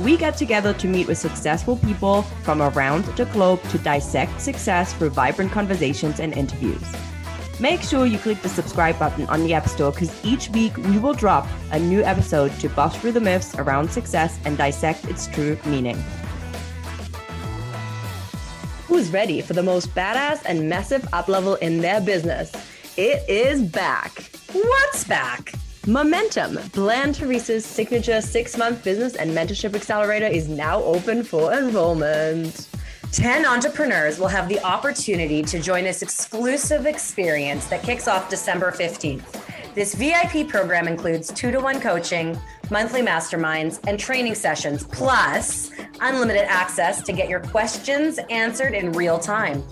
We get together to meet with successful people from around the globe to dissect success through vibrant conversations and interviews. Make sure you click the subscribe button on the App Store because each week we will drop a new episode to bust through the myths around success and dissect its true meaning. Who's ready for the most badass and massive uplevel in their business? It is back. What's back? Momentum, Blair and Teresa's signature six month business and mentorship accelerator, is now open for enrollment. 10 entrepreneurs will have the opportunity to join this exclusive experience that kicks off December 15th. This VIP program includes two to one coaching, monthly masterminds, and training sessions, plus unlimited access to get your questions answered in real time.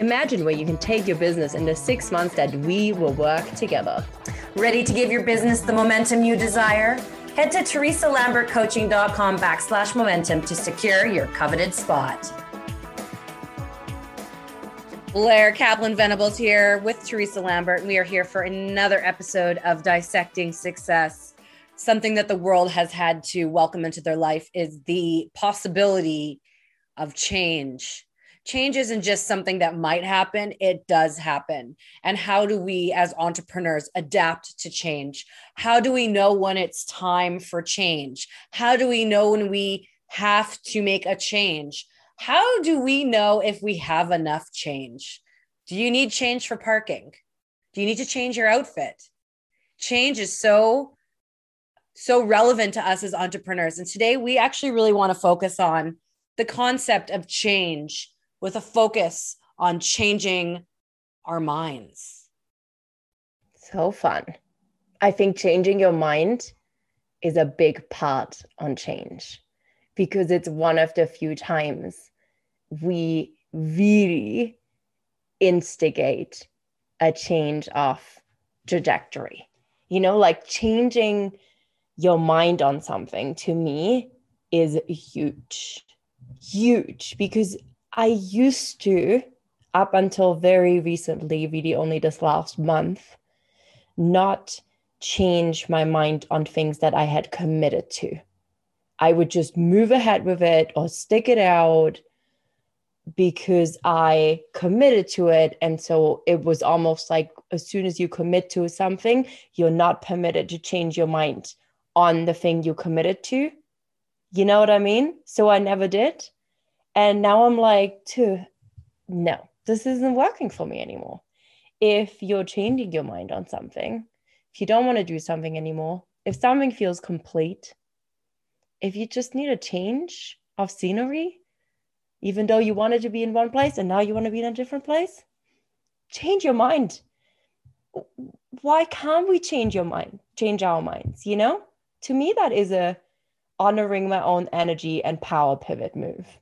Imagine where you can take your business in the six months that we will work together. Ready to give your business the momentum you desire? Head to teresalambertcoaching.com backslash momentum to secure your coveted spot. Blair Kaplan Venables here with Teresa Lambert, and we are here for another episode of Dissecting Success. Something that the world has had to welcome into their life is the possibility of change. Change isn't just something that might happen, it does happen. And how do we, as entrepreneurs, adapt to change? How do we know when it's time for change? How do we know when we have to make a change? How do we know if we have enough change? Do you need change for parking? Do you need to change your outfit? Change is so so relevant to us as entrepreneurs. And today we actually really want to focus on the concept of change with a focus on changing our minds. So fun. I think changing your mind is a big part on change because it's one of the few times we really instigate a change of trajectory. You know, like changing your mind on something to me is huge, huge, because I used to, up until very recently, really only this last month, not change my mind on things that I had committed to. I would just move ahead with it or stick it out because I committed to it. And so it was almost like as soon as you commit to something, you're not permitted to change your mind on the thing you committed to. You know what I mean? So I never did. And now I'm like, no, this isn't working for me anymore. If you're changing your mind on something, if you don't want to do something anymore, if something feels complete, if you just need a change of scenery, even though you wanted to be in one place and now you want to be in a different place, change your mind. Why can't we change your mind, change our minds? You know, to me, that is a honoring my own energy and power pivot move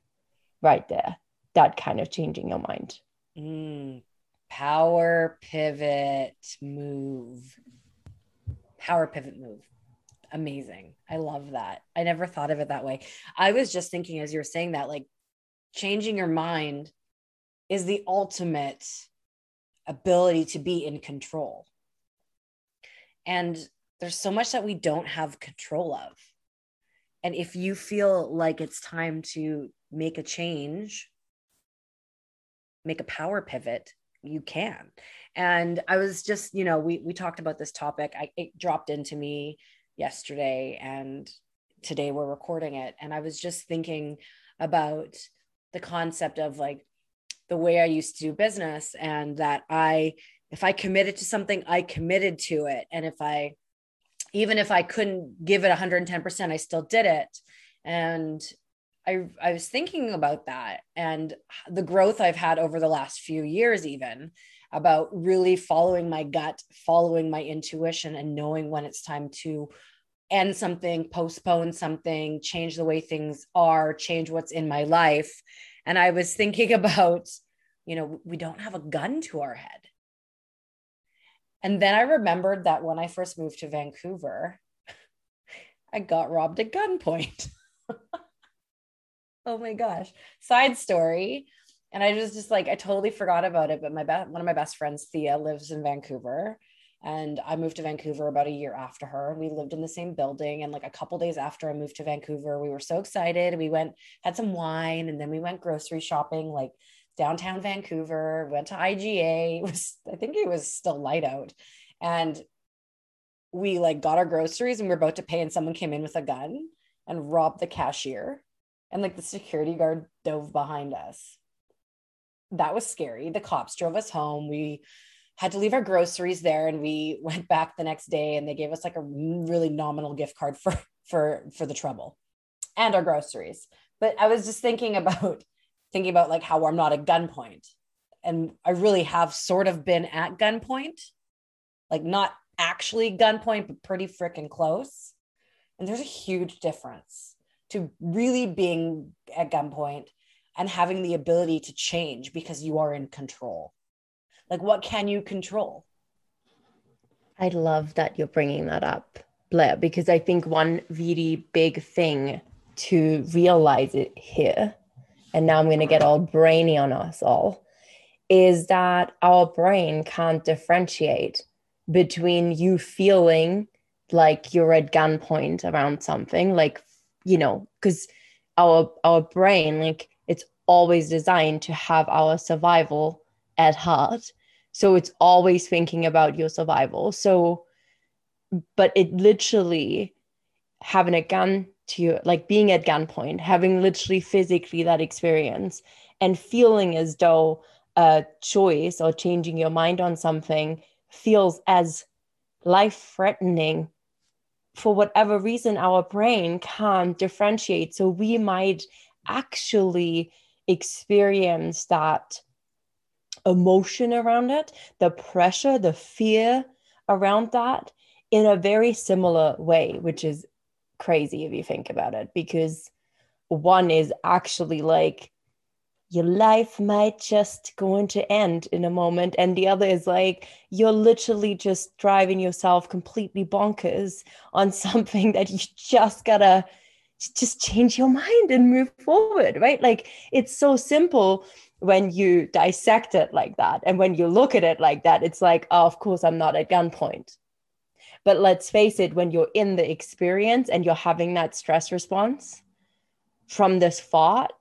right there. That kind of changing your mind. Mm, power pivot move. Power pivot move amazing. I love that. I never thought of it that way. I was just thinking as you were saying that, like changing your mind is the ultimate ability to be in control. And there's so much that we don't have control of. And if you feel like it's time to make a change, make a power pivot, you can. And I was just, you know, we we talked about this topic. I it dropped into me yesterday and today we're recording it and I was just thinking about the concept of like the way I used to do business and that I if I committed to something, I committed to it. And if I even if I couldn't give it 110%, I still did it. And I, I was thinking about that and the growth I've had over the last few years, even about really following my gut, following my intuition, and knowing when it's time to end something, postpone something, change the way things are, change what's in my life. And I was thinking about, you know, we don't have a gun to our head. And then I remembered that when I first moved to Vancouver, I got robbed at gunpoint. oh my gosh. Side story. And I was just like, I totally forgot about it. But my best, one of my best friends, Thea, lives in Vancouver. And I moved to Vancouver about a year after her. We lived in the same building. And like a couple days after I moved to Vancouver, we were so excited. We went, had some wine, and then we went grocery shopping, like downtown Vancouver, went to IGA. Was, I think it was still light out. And we like got our groceries and we are about to pay, and someone came in with a gun and robbed the cashier. And like the security guard dove behind us. That was scary. The cops drove us home. We had to leave our groceries there and we went back the next day and they gave us like a really nominal gift card for for for the trouble and our groceries but i was just thinking about thinking about like how i'm not at gunpoint and i really have sort of been at gunpoint like not actually gunpoint but pretty freaking close and there's a huge difference to really being at gunpoint and having the ability to change because you are in control like, what can you control? I love that you're bringing that up, Blair, because I think one really big thing to realize it here, and now I'm going to get all brainy on us all, is that our brain can't differentiate between you feeling like you're at gunpoint around something, like, you know, because our our brain, like, it's always designed to have our survival at heart. So it's always thinking about your survival. So, but it literally having a gun to you, like being at gunpoint, having literally physically that experience and feeling as though a choice or changing your mind on something feels as life threatening for whatever reason our brain can't differentiate. So we might actually experience that emotion around it, the pressure, the fear around that in a very similar way, which is crazy if you think about it, because one is actually like your life might just going to end in a moment and the other is like you're literally just driving yourself completely bonkers on something that you just gotta just change your mind and move forward right? Like it's so simple when you dissect it like that and when you look at it like that it's like oh, of course i'm not at gunpoint. But let's face it when you're in the experience and you're having that stress response from this thought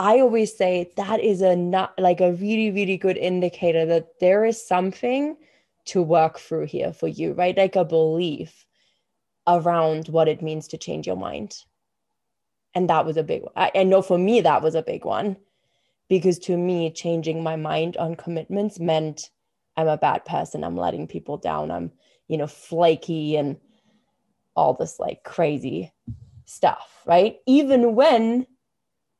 i always say that is a not like a really really good indicator that there is something to work through here for you right? Like a belief around what it means to change your mind. And that was a big one. I, I know for me that was a big one because to me changing my mind on commitments meant i'm a bad person. I'm letting people down. I'm you know flaky and all this like crazy stuff right? Even when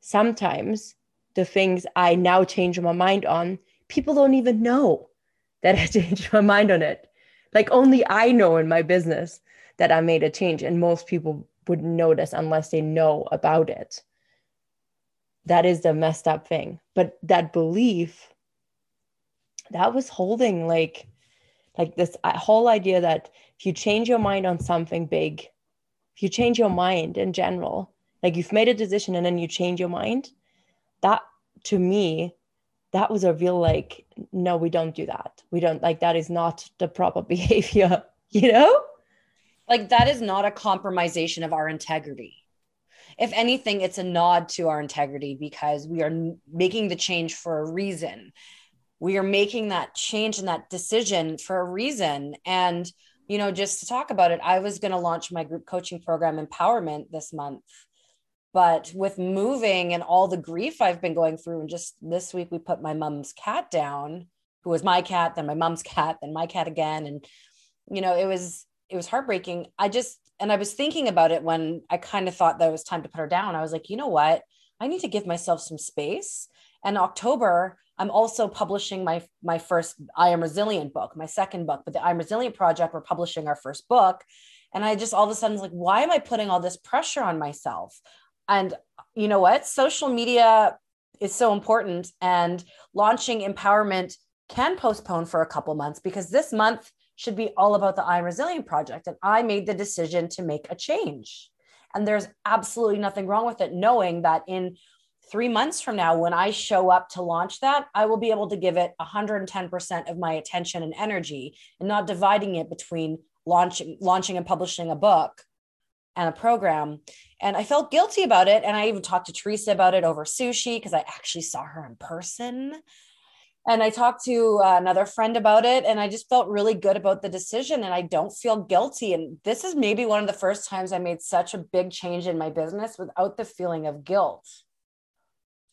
sometimes the things i now change my mind on people don't even know that i changed my mind on it. Like only i know in my business that i made a change and most people wouldn't notice unless they know about it. That is the messed up thing. But that belief that was holding like like this uh, whole idea that if you change your mind on something big if you change your mind in general like you've made a decision and then you change your mind that to me that was a real like no we don't do that we don't like that is not the proper behavior you know like that is not a compromisation of our integrity if anything, it's a nod to our integrity because we are making the change for a reason. We are making that change and that decision for a reason. And, you know, just to talk about it, I was going to launch my group coaching program, Empowerment, this month. But with moving and all the grief I've been going through, and just this week we put my mom's cat down, who was my cat, then my mom's cat, then my cat again. And, you know, it was, it was heartbreaking. I just, and I was thinking about it when I kind of thought that it was time to put her down. I was like, you know what? I need to give myself some space. And October, I'm also publishing my my first I Am Resilient book, my second book. But the I Am Resilient project, we're publishing our first book. And I just all of a sudden was like, why am I putting all this pressure on myself? And you know what? Social media is so important. And launching empowerment can postpone for a couple months because this month should be all about the I Am Resilient project. And I made the decision to make a change. And there's absolutely nothing wrong with it, knowing that in three months from now, when I show up to launch that, I will be able to give it 110% of my attention and energy and not dividing it between launching, launching and publishing a book and a program. And I felt guilty about it. And I even talked to Teresa about it over sushi because I actually saw her in person. And I talked to uh, another friend about it, and I just felt really good about the decision. And I don't feel guilty. And this is maybe one of the first times I made such a big change in my business without the feeling of guilt.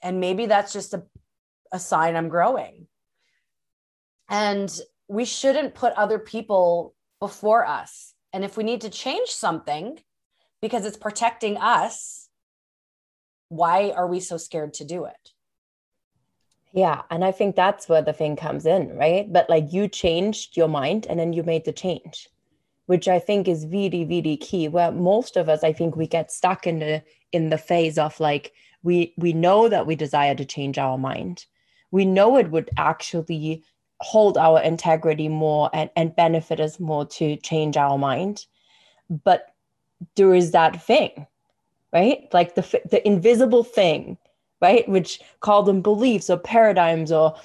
And maybe that's just a, a sign I'm growing. And we shouldn't put other people before us. And if we need to change something because it's protecting us, why are we so scared to do it? Yeah. And I think that's where the thing comes in, right? But like you changed your mind and then you made the change, which I think is really, really key. Where most of us, I think we get stuck in the in the phase of like we we know that we desire to change our mind. We know it would actually hold our integrity more and, and benefit us more to change our mind. But there is that thing, right? Like the the invisible thing right? Which call them beliefs or paradigms or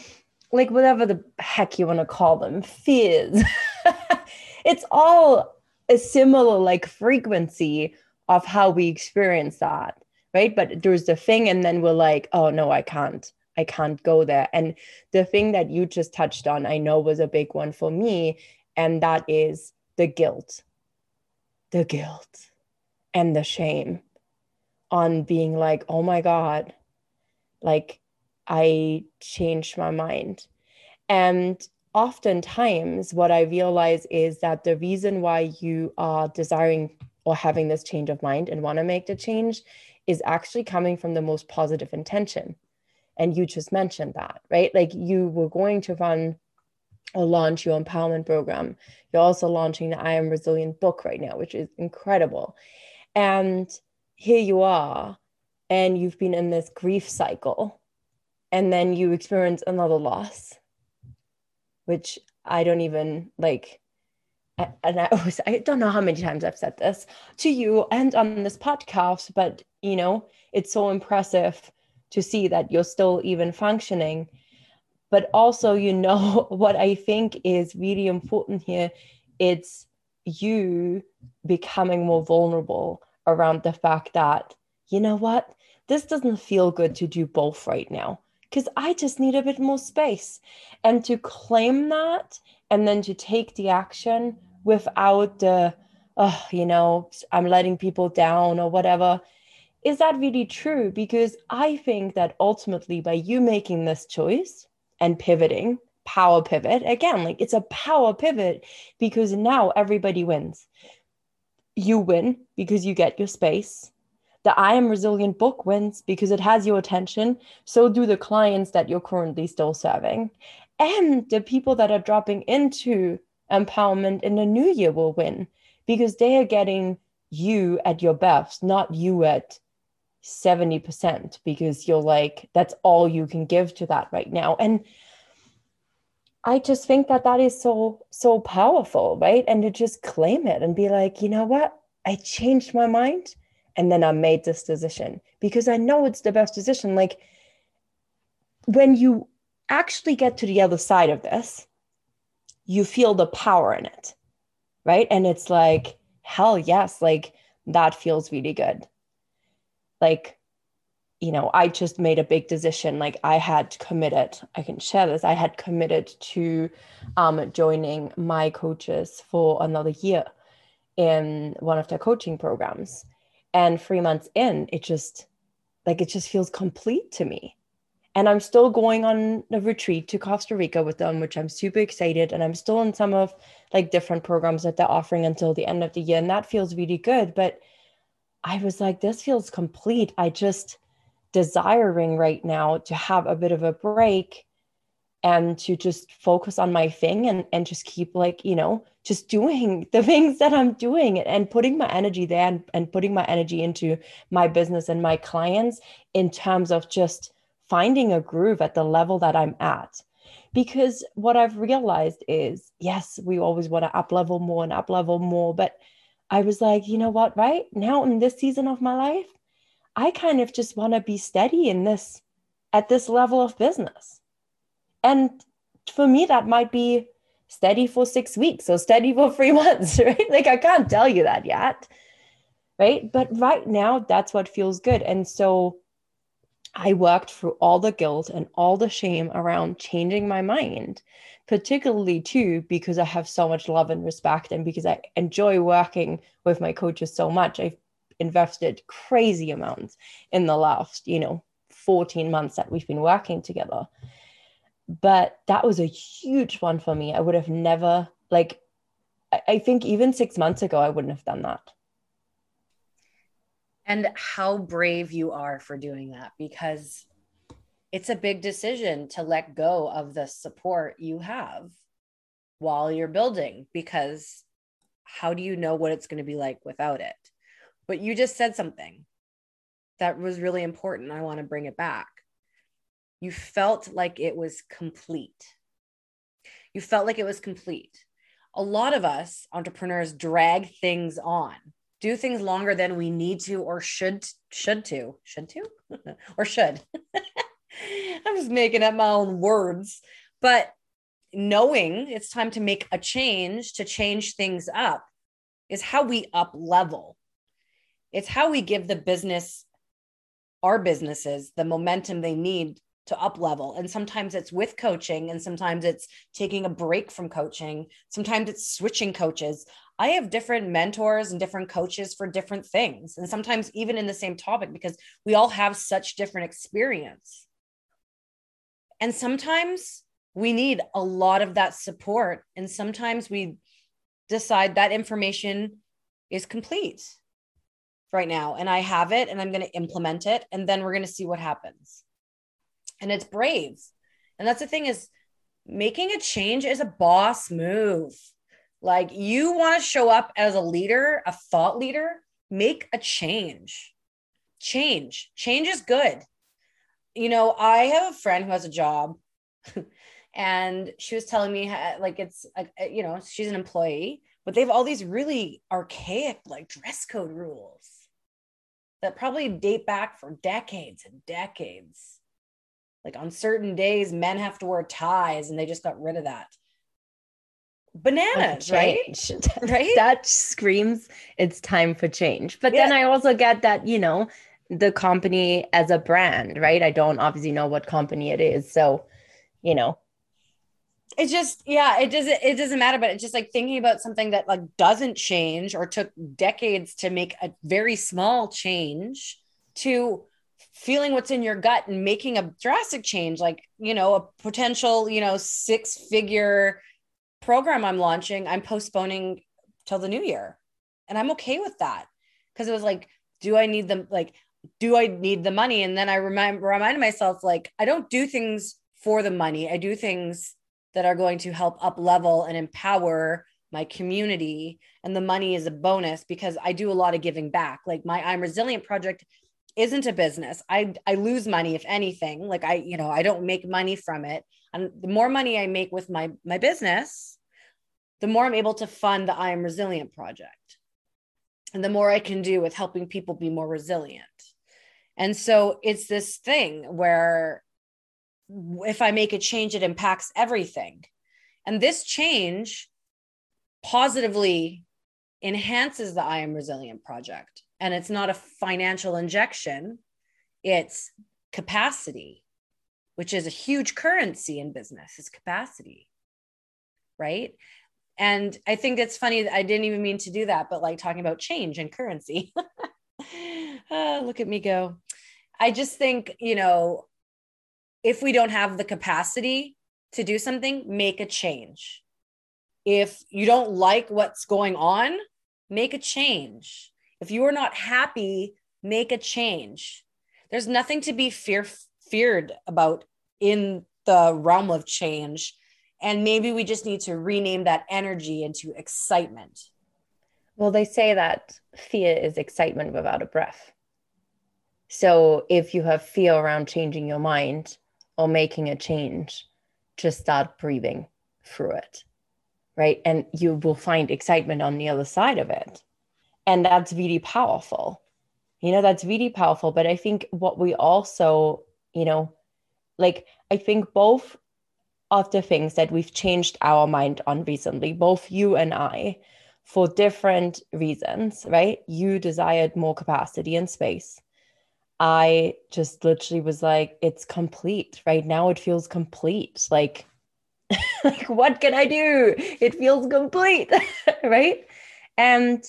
like whatever the heck you want to call them, fears. it's all a similar like frequency of how we experience that, right? But there's the thing, and then we're like, oh no, I can't. I can't go there. And the thing that you just touched on, I know was a big one for me, and that is the guilt. The guilt and the shame on being like, oh my God, like I changed my mind. And oftentimes, what I realize is that the reason why you are desiring or having this change of mind and want to make the change is actually coming from the most positive intention. And you just mentioned that, right? Like you were going to run launch your empowerment program. You're also launching the I Am Resilient book right now, which is incredible. And here you are and you've been in this grief cycle and then you experience another loss which i don't even like and I always, I don't know how many times I've said this to you and on this podcast, but you know, it's so impressive to see that you're still even functioning. But also, you know, what I think is really important here, it's you becoming more vulnerable around the fact that, you know what, this doesn't feel good to do both right now because I just need a bit more space. And to claim that and then to take the action without the, oh, you know, I'm letting people down or whatever. Is that really true? Because I think that ultimately, by you making this choice and pivoting, power pivot, again, like it's a power pivot because now everybody wins. You win because you get your space the I Am Resilient book wins because it has your attention. So do the clients that you're currently still serving. And the people that are dropping into empowerment in the new year will win because they are getting you at your best, not you at 70%, because you're like, that's all you can give to that right now. And I just think that that is so, so powerful, right? And to just claim it and be like, you know what? I changed my mind and then I made this decision because I know it's the best decision. Like when you actually get to the other side of this, you feel the power in it, right? And it's like, hell yes, like that feels really good. Like, you know, I just made a big decision. Like I had committed, I can share this, I had committed to um, joining my coaches for another year in one of their coaching programs And three months in, it just like it just feels complete to me. And I'm still going on a retreat to Costa Rica with them, which I'm super excited. And I'm still in some of like different programs that they're offering until the end of the year. And that feels really good. But I was like, this feels complete. I just desiring right now to have a bit of a break and to just focus on my thing and, and just keep like, you know, just doing the things that I'm doing and putting my energy there and, and putting my energy into my business and my clients in terms of just finding a groove at the level that I'm at. Because what I've realized is, yes, we always want to up level more and up level more. But I was like, you know what, right now in this season of my life, I kind of just want to be steady in this at this level of business. And for me, that might be steady for six weeks or steady for three months, right? Like I can't tell you that yet. Right. But right now, that's what feels good. And so I worked through all the guilt and all the shame around changing my mind, particularly too, because I have so much love and respect and because I enjoy working with my coaches so much. I've invested crazy amounts in the last, you know, 14 months that we've been working together. But that was a huge one for me. I would have never, like, I think even six months ago, I wouldn't have done that and how brave you are for doing that because it's a big decision to let go of the support you have while you're building because how do you know what it's going to be like without it? But you just said something that was really important i want to bring it back. You felt like it was complete. You felt like it was complete. A lot of us entrepreneurs drag things on do things longer than we need to or should should to should to? Or should. I'm just making up my own words but knowing it's time to make a change to change things up is how we up level. It's how we give the business our businesses the momentum they need to up level and sometimes it's with coaching and sometimes it's taking a break from coaching sometimes it's switching coaches I have different mentors and different coaches for different things. And sometimes even in the same topic, because we all have such different experience. And sometimes we need a lot of that support. And sometimes we decide that information is complete right now. And I have it and I'm going to implement it. And then we're going to see what happens. And it's brave. And that's the thing is making a change is a boss move like you want to show up as a leader, a thought leader, make a change. Change. Change is good. You know, I have a friend who has a job and she was telling me like it's uh, you know, she's an employee, but they have all these really archaic like dress code rules that probably date back for decades and decades. Like on certain days, men have to wear ties and they just got rid of that bananas, right? right? That screams it's time for change. But yeah. then I also get that, you know, the company as a brand, right? I don't obviously know what company it is. So, you know, it just yeah it doesn't it doesn't matter but it's just like thinking about something that like doesn't change or took decades to make a very small change to feeling what's in your gut and making a drastic change like you know a potential you know six figure program I'm launching, I'm postponing till the new year. And I'm okay with that. Cause it was like, do I need them? Like, do I need the money? And then I remember remind reminded myself, like, I don't do things for the money. I do things that are going to help up level and empower my community. And the money is a bonus because I do a lot of giving back. Like my I'm Resilient project isn't a business. I I lose money if anything. Like I, you know, I don't make money from it. And the more money I make with my my business, the more I'm able to fund the I Am Resilient project. And the more I can do with helping people be more resilient. And so it's this thing where if I make a change, it impacts everything. And this change positively enhances the I Am Resilient project. And it's not a financial injection, it's capacity, which is a huge currency in business, is capacity. Right. And I think it's funny that I didn't even mean to do that, but like talking about change and currency. ah, look at me go. I just think, you know, if we don't have the capacity to do something, make a change. If you don't like what's going on, make a change. If you are not happy, make a change. There's nothing to be fear feared about in the realm of change. And maybe we just need to rename that energy into excitement. Well, they say that fear is excitement without a breath. So if you have fear around changing your mind or making a change, just start breathing through it. Right. And you will find excitement on the other side of it. And that's really powerful. You know, that's really powerful. But I think what we also, you know, like, I think both of the things that we've changed our mind on recently, both you and I, for different reasons, right? You desired more capacity and space. I just literally was like, it's complete. Right now it feels complete. Like, like what can I do? It feels complete. right. And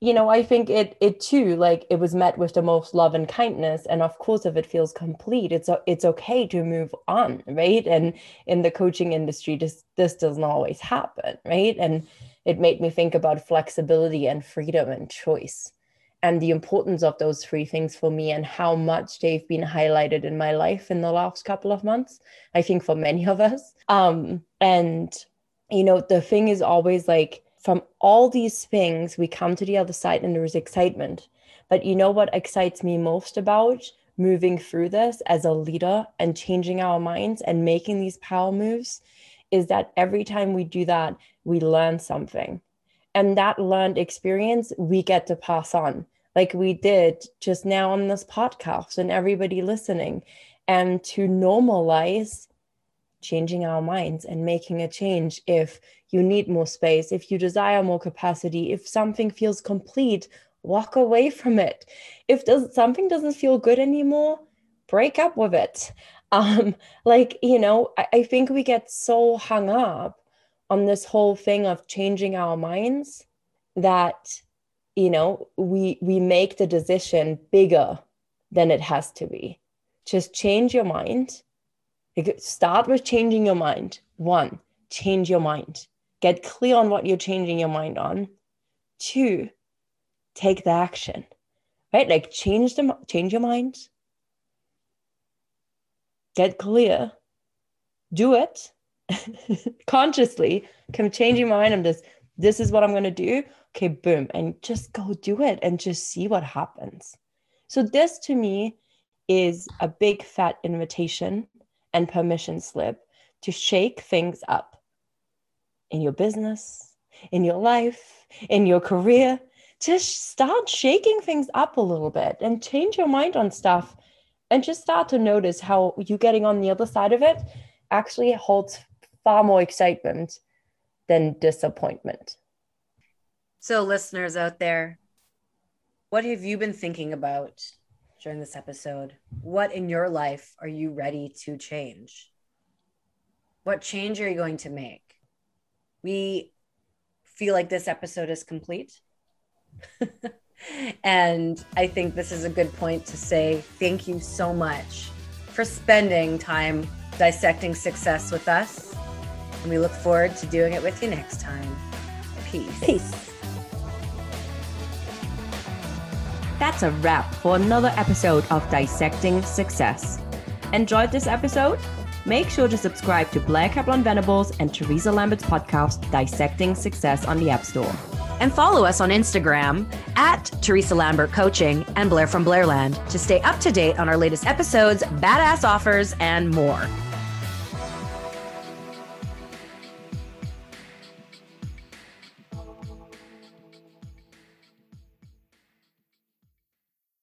you know, I think it it too, like it was met with the most love and kindness. And of course, if it feels complete, it's it's okay to move on, right? And in the coaching industry, this this doesn't always happen, right? And it made me think about flexibility and freedom and choice and the importance of those three things for me and how much they've been highlighted in my life in the last couple of months i think for many of us um and you know the thing is always like from all these things we come to the other side and there's excitement. But you know what excites me most about moving through this as a leader and changing our minds and making these power moves is that every time we do that we learn something. And that learned experience we get to pass on like we did just now on this podcast and everybody listening, and to normalize changing our minds and making a change if you need more space, if you desire more capacity, if something feels complete, walk away from it. If does, something doesn't feel good anymore, break up with it. Um, like, you know, I, I think we get so hung up on this whole thing of changing our minds that you know we we make the decision bigger than it has to be just change your mind start with changing your mind. One change your mind. Get clear on what you're changing your mind on. Two take the action. Right? Like change the change your mind. Get clear. Do it. Consciously come changing my mind. I'm just this is what i'm to do. Okay, boom, and just go do it and just see what happens. So, this to me is a big fat invitation and permission slip to shake things up in your business, in your life, in your career. Just start shaking things up a little bit and change your mind on stuff and just start to notice how you getting on the other side of it actually holds far more excitement than disappointment. So, listeners out there, what have you been thinking about during this episode? What in your life are you ready to change? What change are you going to make? We feel like this episode is complete. and I think this is a good point to say thank you so much for spending time dissecting success with us. And we look forward to doing it with you next time. Peace. Peace. That's a wrap for another episode of Dissecting Success. Enjoyed this episode? Make sure to subscribe to Blair Kaplan Venables and Teresa Lambert's podcast, Dissecting Success, on the App Store. And follow us on Instagram at Teresa Lambert Coaching and Blair from Blairland to stay up to date on our latest episodes, badass offers, and more.